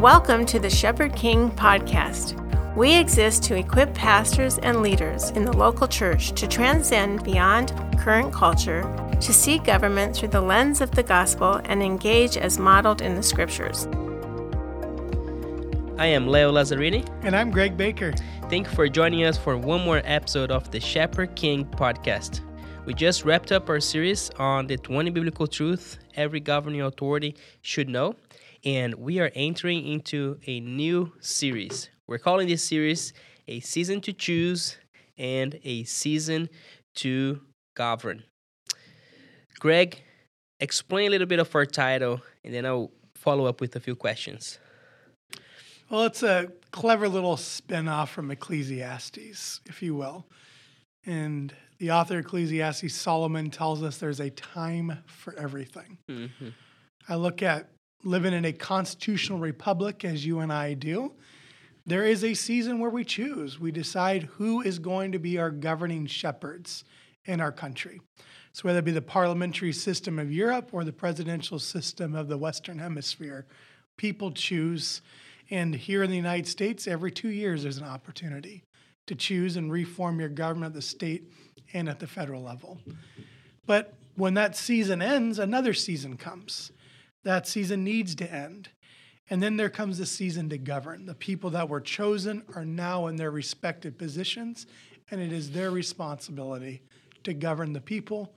Welcome to the Shepherd King podcast. We exist to equip pastors and leaders in the local church to transcend beyond current culture, to see government through the lens of the gospel, and engage as modeled in the scriptures. I am Leo Lazzarini. And I'm Greg Baker. Thank you for joining us for one more episode of the Shepherd King podcast. We just wrapped up our series on the 20 biblical truths every governing authority should know, and we are entering into a new series. We're calling this series A Season to Choose and A Season to Govern. Greg, explain a little bit of our title, and then I'll follow up with a few questions. Well, it's a clever little spin off from Ecclesiastes, if you will. And the author of Ecclesiastes, Solomon, tells us there's a time for everything. Mm-hmm. I look at living in a constitutional republic as you and I do. There is a season where we choose. We decide who is going to be our governing shepherds in our country. So, whether it be the parliamentary system of Europe or the presidential system of the Western Hemisphere, people choose. And here in the United States, every two years there's an opportunity to choose and reform your government at the state and at the federal level. But when that season ends, another season comes. That season needs to end. And then there comes the season to govern. The people that were chosen are now in their respective positions, and it is their responsibility to govern the people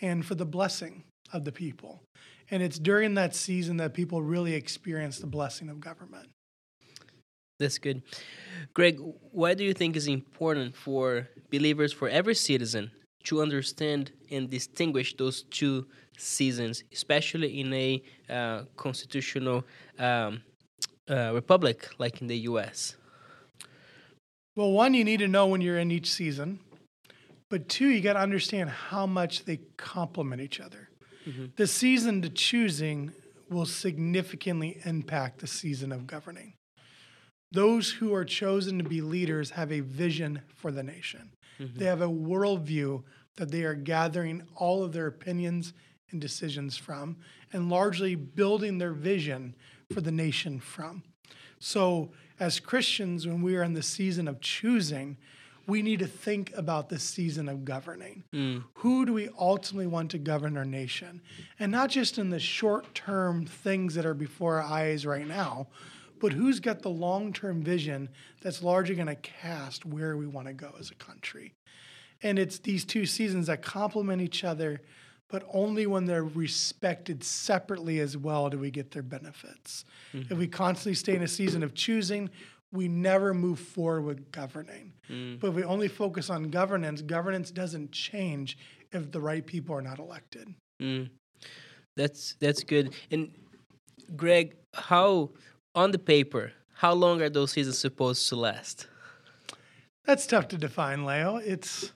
and for the blessing of the people. And it's during that season that people really experience the blessing of government. That's good. Greg, why do you think is important for believers, for every citizen, to understand and distinguish those two seasons, especially in a uh, constitutional um, uh, republic like in the U.S.? Well, one, you need to know when you're in each season, but two, you got to understand how much they complement each other. Mm-hmm. The season to choosing will significantly impact the season of governing. Those who are chosen to be leaders have a vision for the nation. Mm-hmm. They have a worldview that they are gathering all of their opinions and decisions from, and largely building their vision for the nation from. So, as Christians, when we are in the season of choosing, we need to think about the season of governing. Mm. Who do we ultimately want to govern our nation? And not just in the short term things that are before our eyes right now, but who's got the long term vision that's largely going to cast where we want to go as a country. And it's these two seasons that complement each other, but only when they're respected separately as well do we get their benefits. Mm-hmm. If we constantly stay in a season of choosing, we never move forward with governing. Mm. But if we only focus on governance, governance doesn't change if the right people are not elected. Mm. That's that's good. And Greg, how on the paper, how long are those seasons supposed to last? That's tough to define, Leo. It's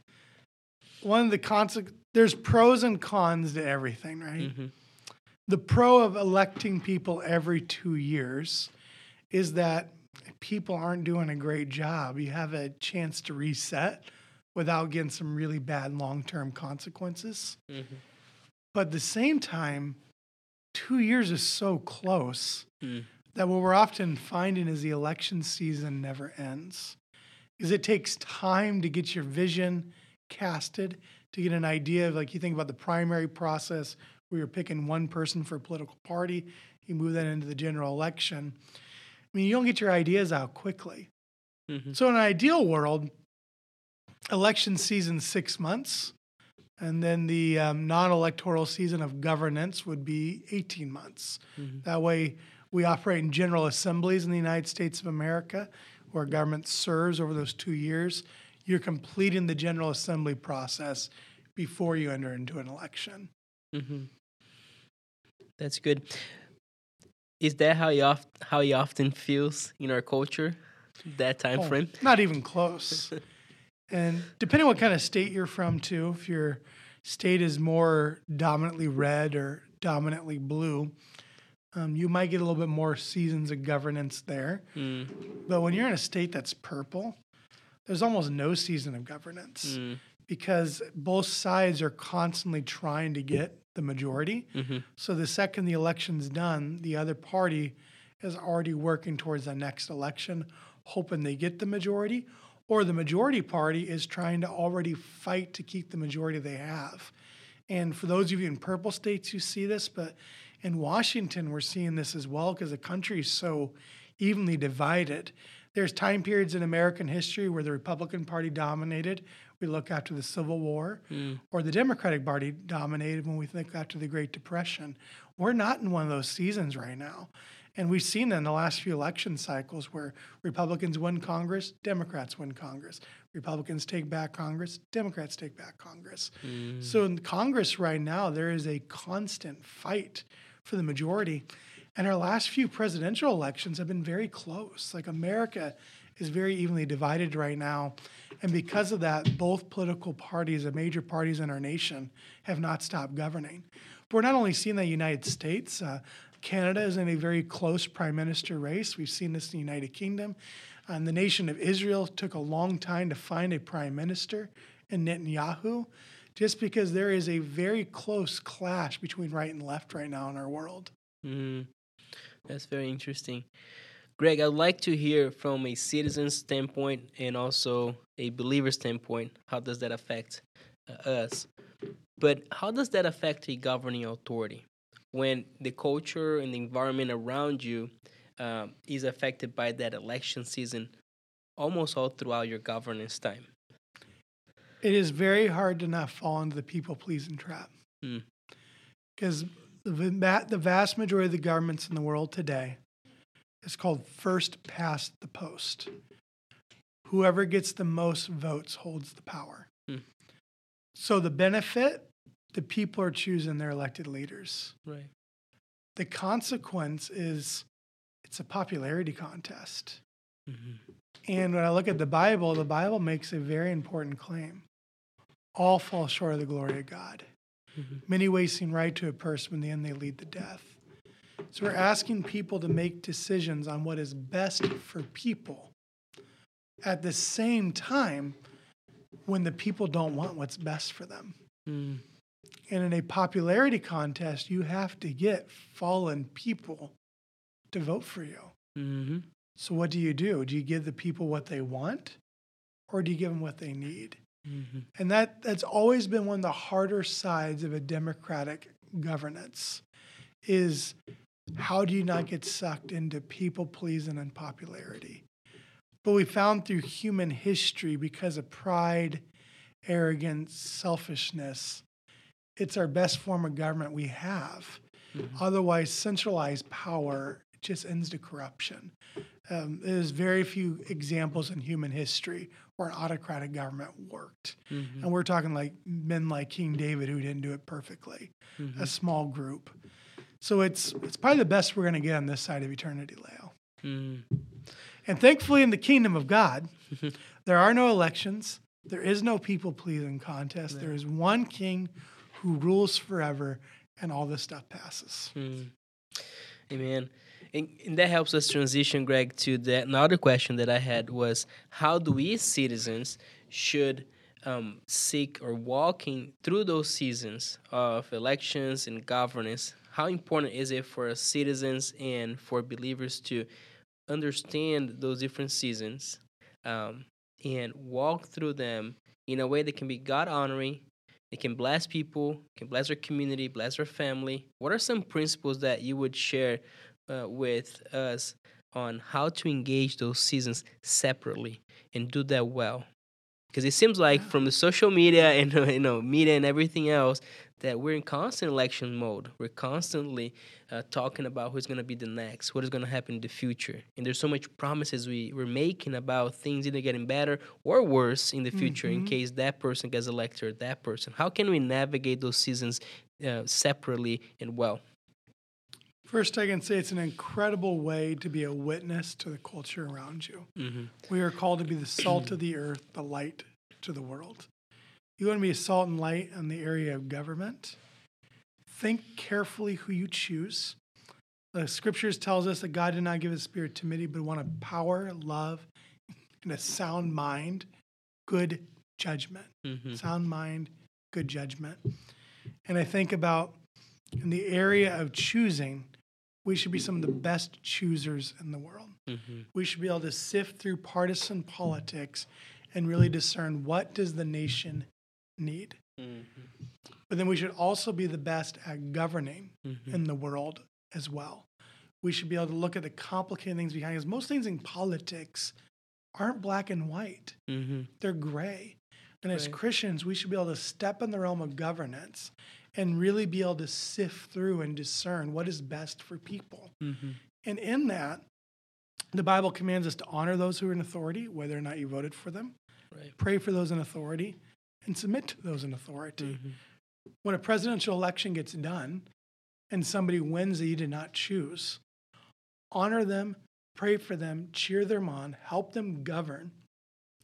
one of the consequences. There's pros and cons to everything, right? Mm-hmm. The pro of electing people every two years is that people aren't doing a great job. You have a chance to reset without getting some really bad long term consequences. Mm-hmm. But at the same time, two years is so close. Mm that what we're often finding is the election season never ends. Because it takes time to get your vision casted, to get an idea of, like, you think about the primary process where you're picking one person for a political party, you move that into the general election. I mean, you don't get your ideas out quickly. Mm-hmm. So, in an ideal world, election season six months, and then the um, non electoral season of governance would be 18 months. Mm-hmm. That way, we operate in general assemblies in the United States of America, where government serves over those two years. You're completing the general assembly process before you enter into an election. Mm-hmm. That's good. Is that how you oft- how you often feels in our culture? That time oh, frame? Not even close. and depending what kind of state you're from, too, if your state is more dominantly red or dominantly blue, um, you might get a little bit more seasons of governance there. Mm. But when you're in a state that's purple, there's almost no season of governance mm. because both sides are constantly trying to get the majority. Mm-hmm. So the second the election's done, the other party is already working towards the next election, hoping they get the majority, or the majority party is trying to already fight to keep the majority they have. And for those of you in purple states, you see this, but in Washington, we're seeing this as well because the country is so evenly divided. There's time periods in American history where the Republican Party dominated. We look after the Civil War, Mm. or the Democratic Party dominated when we think after the Great Depression. We're not in one of those seasons right now. And we've seen that in the last few election cycles where Republicans win Congress, Democrats win Congress. Republicans take back Congress, Democrats take back Congress. Mm. So in Congress right now, there is a constant fight for the majority. And our last few presidential elections have been very close. Like America is very evenly divided right now. And because of that, both political parties, the major parties in our nation, have not stopped governing. We're not only seeing that the United States, uh, Canada is in a very close prime minister race. We've seen this in the United Kingdom. And the nation of Israel took a long time to find a prime minister in Netanyahu, just because there is a very close clash between right and left right now in our world. Mm. That's very interesting. Greg, I'd like to hear from a citizen standpoint and also a believer standpoint. How does that affect uh, us? But how does that affect a governing authority when the culture and the environment around you um, is affected by that election season almost all throughout your governance time? It is very hard to not fall into the people pleasing trap. Hmm. Because the, the vast majority of the governments in the world today is called first past the post. Whoever gets the most votes holds the power. Hmm. So the benefit, the people are choosing their elected leaders. Right. The consequence is it's a popularity contest. Mm-hmm. And when I look at the Bible, the Bible makes a very important claim. All fall short of the glory of God. Mhm. Many ways seem right to a person, but in the end they lead to death. So we're asking people to make decisions on what is best for people. At the same time, when the people don't want what's best for them. Mm. And in a popularity contest, you have to get fallen people to vote for you. Mm-hmm. So what do you do? Do you give the people what they want or do you give them what they need? Mm-hmm. And that that's always been one of the harder sides of a democratic governance is how do you not get sucked into people pleasing and popularity? But we found through human history because of pride, arrogance, selfishness, it's our best form of government we have. Otherwise, centralized power just ends to corruption. Um, there's very few examples in human history where an autocratic government worked. Mm-hmm. And we're talking like men like King David who didn't do it perfectly, Mm-hmm. a small group. So it's it's probably the best we're going to get on this side of eternity, Leo. Mm-hmm. And thankfully, in the kingdom of God, there are no elections. There is no people pleasing contest. There is one king who rules forever, and all this stuff passes. Mm. Amen. And, and that helps us transition, Greg, to the another question that I had was how do we citizens should um, seek or walking through those seasons of elections and governance? How important is it for citizens and for believers to understand those different seasons um, and walk through them in a way that can be God honoring, it can bless people, can bless our community, bless our family. What are some principles that you would share uh, with us on how to engage those seasons separately and do that well? Because it seems like from the social media and you know media and everything else that we're in constant election mode. We're constantly uh, talking about who's going to be the next, what is going to happen in the future, and there's so much promises we we're making about things either getting better or worse in the future in Mhm. case that person gets elected or that person. How can we navigate those seasons uh, separately and well? First, I can say it's an incredible way to be a witness to the culture around you. Mm-hmm. We are called to be the salt of the earth, the light to the world. You want to be a salt and light in the area of government? Think carefully who you choose. The scriptures tells us that God did not give a spirit timidity, but one of power, love, and a sound mind, good judgment. Mm-hmm. Sound mind, good judgment. And I think about in the area of choosing, we should be some of the best choosers in the world. Mm-hmm. We should be able to sift through partisan politics and really discern what does the nation need. Mm-hmm. But then we should also be the best at governing mm-hmm. in the world as well. We should be able to look at the complicated things behind us. Most things in politics aren't black and white, mm-hmm. they're gray. And as Christians, we should be able to step in the realm of governance and really be able to sift through and discern what is best for people. Mm-hmm. And in that, the Bible commands us to honor those who are in authority, whether or not you voted for them, right. pray for those in authority, and submit to those in authority. Mm-hmm. When a presidential election gets done and somebody wins that you did not choose, honor them, pray for them, cheer them on, help them govern,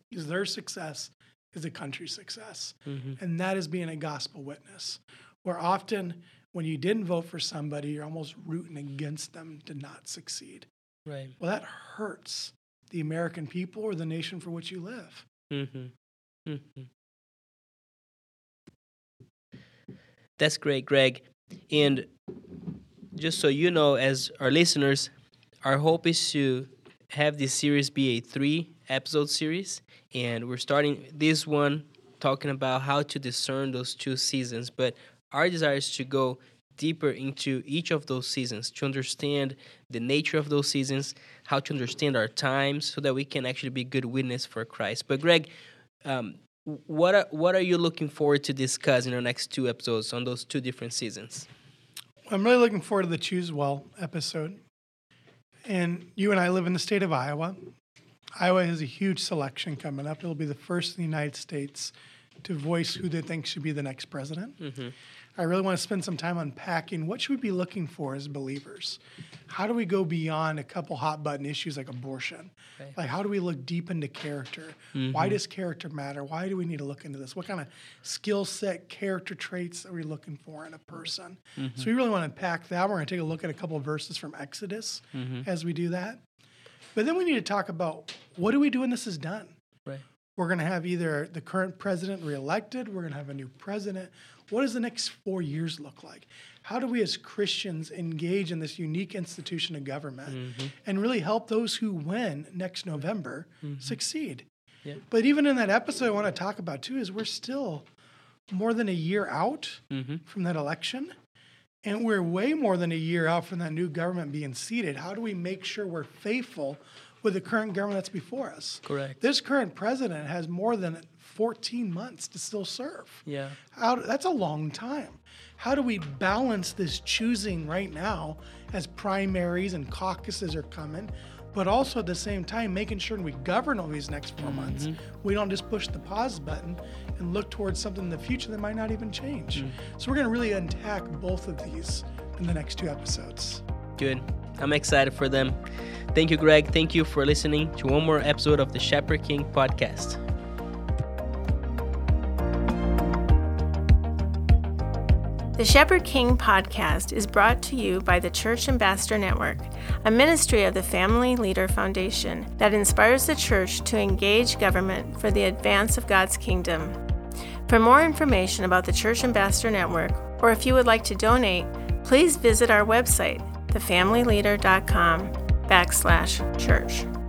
because their success is a country's success. Mm-hmm. And that is being a gospel witness, where often when you didn't vote for somebody, you're almost rooting against them to not succeed. Right. Well, that hurts the American people or the nation for which you live. Mm-hmm. Mm-hmm. That's great, Greg. And just so you know, as our listeners, our hope is to have this series be a three episode series. And we're starting this one talking about how to discern those two seasons. But our desire is to go deeper into each of those seasons to understand the nature of those seasons, how to understand our times, so that we can actually be good witness for Christ. But Greg, um, what are, what are you looking forward to discuss in our next two episodes on those two different seasons? I'm really looking forward to the Choose Well episode. And you and I live in the state of Iowa. Iowa has a huge selection coming up. It'll be the first in the United States to voice who they think should be the next president. Mm-hmm. I really want to spend some time unpacking what should we be looking for as believers. How do we go beyond a couple hot button issues like abortion? Okay. Like how do we look deep into character? Mm-hmm. Why does character matter? Why do we need to look into this? What kind of skill set, character traits are we looking for in a person? Mm-hmm. So we really want to unpack that. We're going to take a look at a couple of verses from Exodus mm-hmm. as we do that. But then we need to talk about what do we do when this is done? Right. We're going to have either the current president reelected, we're going to have a new president. What does the next four years look like? How do we as Christians engage in this unique institution of government mm-hmm. and really help those who win next November mm-hmm. succeed? Yeah. But even in that episode, I want to talk about too is we're still more than a year out mm-hmm. from that election. And we're way more than a year out from that new government being seated. How do we make sure we're faithful with the current government that's before us. Correct. This current president has more than 14 months to still serve. Yeah. How, that's a long time. How do we balance this choosing right now as primaries and caucuses are coming, but also at the same time making sure we govern over these next 4 mm-hmm. months? We don't just push the pause button and look towards something in the future that might not even change. Mm-hmm. So we're going to really unpack both of these in the next two episodes. Good. I'm excited for them. Thank you, Greg. Thank you for listening to one more episode of the Shepherd King podcast. The Shepherd King podcast is brought to you by the Church Ambassador Network, a ministry of the Family Leader Foundation that inspires the church to engage government for the advance of God's kingdom. For more information about the Church Ambassador Network, or if you would like to donate, please visit our website, thefamilyleader.com backslash church.